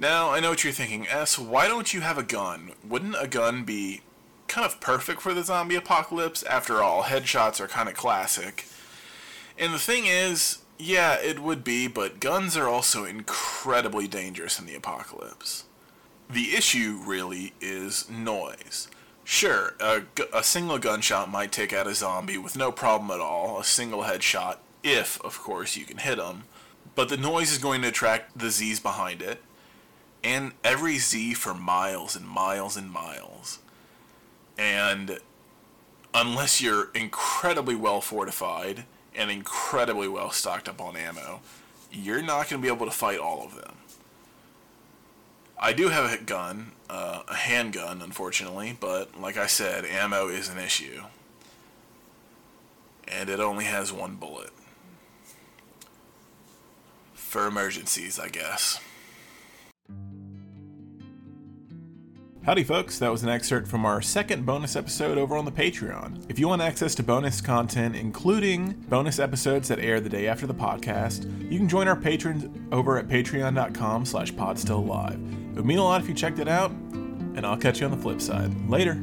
Now, I know what you're thinking, S, why don't you have a gun? Wouldn't a gun be kind of perfect for the zombie apocalypse? After all, headshots are kind of classic. And the thing is, yeah, it would be, but guns are also incredibly dangerous in the apocalypse. The issue, really, is noise. Sure, a, a single gunshot might take out a zombie with no problem at all, a single headshot, if, of course, you can hit them. But the noise is going to attract the Z's behind it, and every Z for miles and miles and miles. And unless you're incredibly well fortified and incredibly well stocked up on ammo, you're not going to be able to fight all of them. I do have a gun, uh, a handgun, unfortunately, but like I said, ammo is an issue. And it only has one bullet. For emergencies, I guess. Howdy, folks. That was an excerpt from our second bonus episode over on the Patreon. If you want access to bonus content, including bonus episodes that air the day after the podcast, you can join our patrons over at patreon.com slash podstillalive. It would mean a lot if you checked it out, and I'll catch you on the flip side. Later.